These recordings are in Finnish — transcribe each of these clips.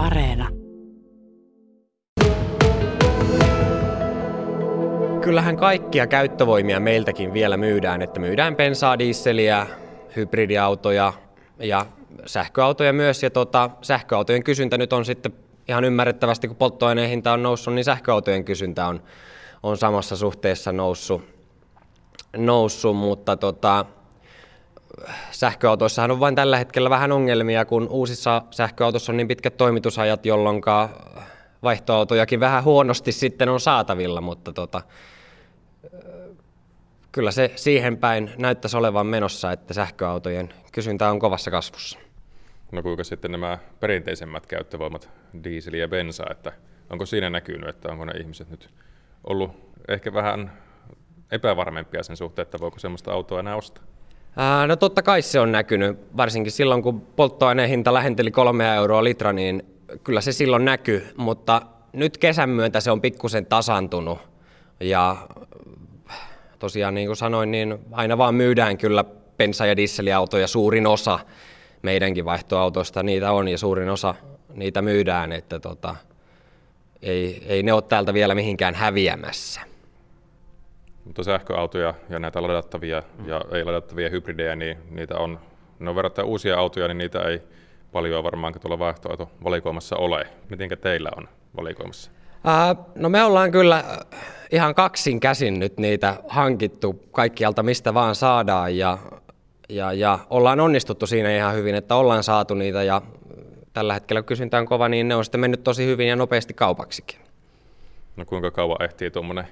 Areena. Kyllähän kaikkia käyttövoimia meiltäkin vielä myydään, että myydään bensaa, dieseliä, hybridiautoja ja sähköautoja myös. Ja tota, sähköautojen kysyntä nyt on sitten ihan ymmärrettävästi, kun polttoaineen hinta on noussut, niin sähköautojen kysyntä on, on samassa suhteessa noussut, noussut mutta tota, sähköautoissahan on vain tällä hetkellä vähän ongelmia, kun uusissa sähköautoissa on niin pitkät toimitusajat, jolloin vaihtoautojakin vähän huonosti sitten on saatavilla, mutta tota, kyllä se siihen päin näyttäisi olevan menossa, että sähköautojen kysyntä on kovassa kasvussa. No kuinka sitten nämä perinteisemmät käyttövoimat, diesel ja bensa, että onko siinä näkynyt, että onko ne ihmiset nyt ollut ehkä vähän epävarmempia sen suhteen, että voiko sellaista autoa enää ostaa? No totta kai se on näkynyt, varsinkin silloin kun polttoaineen hinta lähenteli kolme euroa litra, niin kyllä se silloin näkyy, mutta nyt kesän myöntä se on pikkusen tasantunut. Ja tosiaan niin kuin sanoin, niin aina vaan myydään kyllä bensa- ja dieseliautoja. Suurin osa meidänkin vaihtoautoista niitä on ja suurin osa niitä myydään, että tota, ei, ei ne ole täältä vielä mihinkään häviämässä. Mutta sähköautoja ja näitä ladattavia ja ei ladattavia hybridejä, niin niitä on, ne on verrattuna uusia autoja, niin niitä ei paljon varmaankin tuolla vaihtoehto valikoimassa ole. Mitenkä teillä on valikoimassa? Ää, no me ollaan kyllä ihan kaksin käsin nyt niitä hankittu kaikkialta, mistä vaan saadaan ja, ja, ja ollaan onnistuttu siinä ihan hyvin, että ollaan saatu niitä ja tällä hetkellä kysyntä on kova, niin ne on sitten mennyt tosi hyvin ja nopeasti kaupaksikin. No kuinka kauan ehtii tuommoinen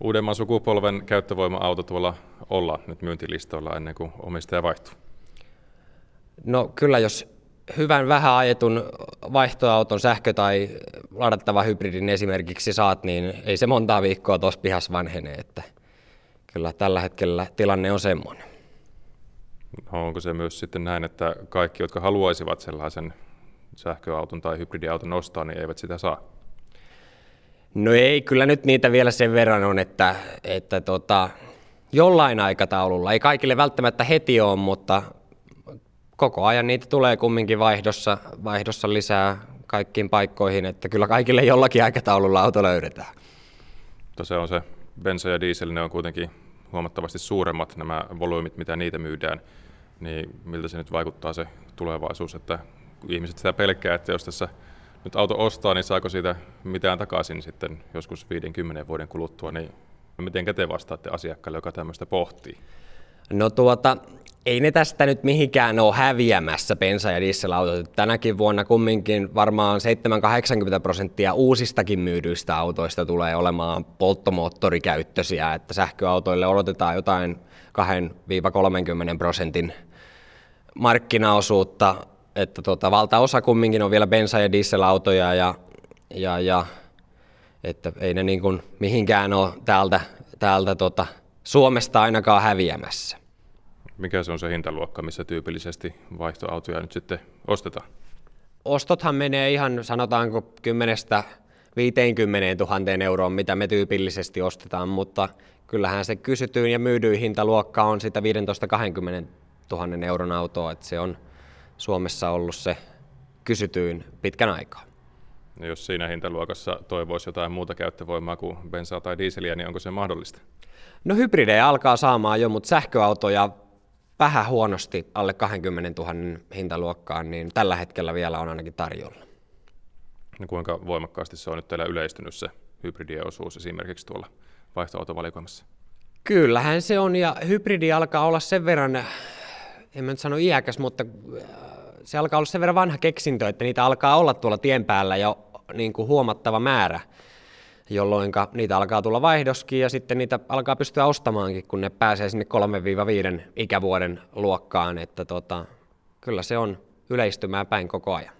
uudemman sukupolven käyttövoima-auto tuolla olla nyt myyntilistoilla ennen kuin omistaja vaihtuu? No kyllä, jos hyvän vähän ajetun vaihtoauton sähkö- tai ladattava hybridin esimerkiksi saat, niin ei se montaa viikkoa tuossa pihassa vanhene, että kyllä tällä hetkellä tilanne on semmoinen. No, onko se myös sitten näin, että kaikki, jotka haluaisivat sellaisen sähköauton tai hybridiauton ostaa, niin eivät sitä saa? No ei, kyllä nyt niitä vielä sen verran on, että, että tota, jollain aikataululla, ei kaikille välttämättä heti ole, mutta koko ajan niitä tulee kumminkin vaihdossa, vaihdossa lisää kaikkiin paikkoihin, että kyllä kaikille jollakin aikataululla auto löydetään. Mutta se on se bensa ja diesel, ne on kuitenkin huomattavasti suuremmat nämä volyymit, mitä niitä myydään, niin miltä se nyt vaikuttaa se tulevaisuus, että ihmiset sitä pelkää, että jos tässä nyt auto ostaa, niin saako siitä mitään takaisin sitten joskus 50 vuoden kuluttua, niin miten te vastaatte asiakkaalle, joka tämmöistä pohtii? No tuota, ei ne tästä nyt mihinkään ole häviämässä bensa- ja dieselautot. Tänäkin vuonna kumminkin varmaan 7-80 prosenttia uusistakin myydyistä autoista tulee olemaan polttomoottorikäyttöisiä, että sähköautoille odotetaan jotain 2-30 prosentin markkinaosuutta, että tuota, valtaosa kumminkin on vielä bensa- ja dieselautoja ja, ja, ja että ei ne niin kuin mihinkään ole täältä, täältä tota, Suomesta ainakaan häviämässä. Mikä se on se hintaluokka, missä tyypillisesti vaihtoautoja nyt sitten ostetaan? Ostothan menee ihan sanotaanko 10 50 000 euroon, mitä me tyypillisesti ostetaan, mutta kyllähän se kysytyyn ja myydyin hintaluokka on sitä 15-20 000 euron autoa, että se on Suomessa ollut se kysytyyn pitkän aikaa. Ja jos siinä hintaluokassa toivoisi jotain muuta käyttövoimaa kuin bensaa tai dieseliä, niin onko se mahdollista? No hybridejä alkaa saamaan jo, mutta sähköautoja vähän huonosti alle 20 000 hintaluokkaan, niin tällä hetkellä vielä on ainakin tarjolla. No kuinka voimakkaasti se on nyt teillä yleistynyt se hybridien osuus esimerkiksi tuolla vaihtoautovalikoimassa? Kyllähän se on, ja hybridi alkaa olla sen verran, en mä nyt sano iäkäs, mutta äh, se alkaa olla sen verran vanha keksintö, että niitä alkaa olla tuolla tien päällä jo niin kuin huomattava määrä jolloin niitä alkaa tulla vaihdoskin ja sitten niitä alkaa pystyä ostamaankin, kun ne pääsee sinne 3-5 ikävuoden luokkaan, että tota, kyllä se on yleistymään päin koko ajan.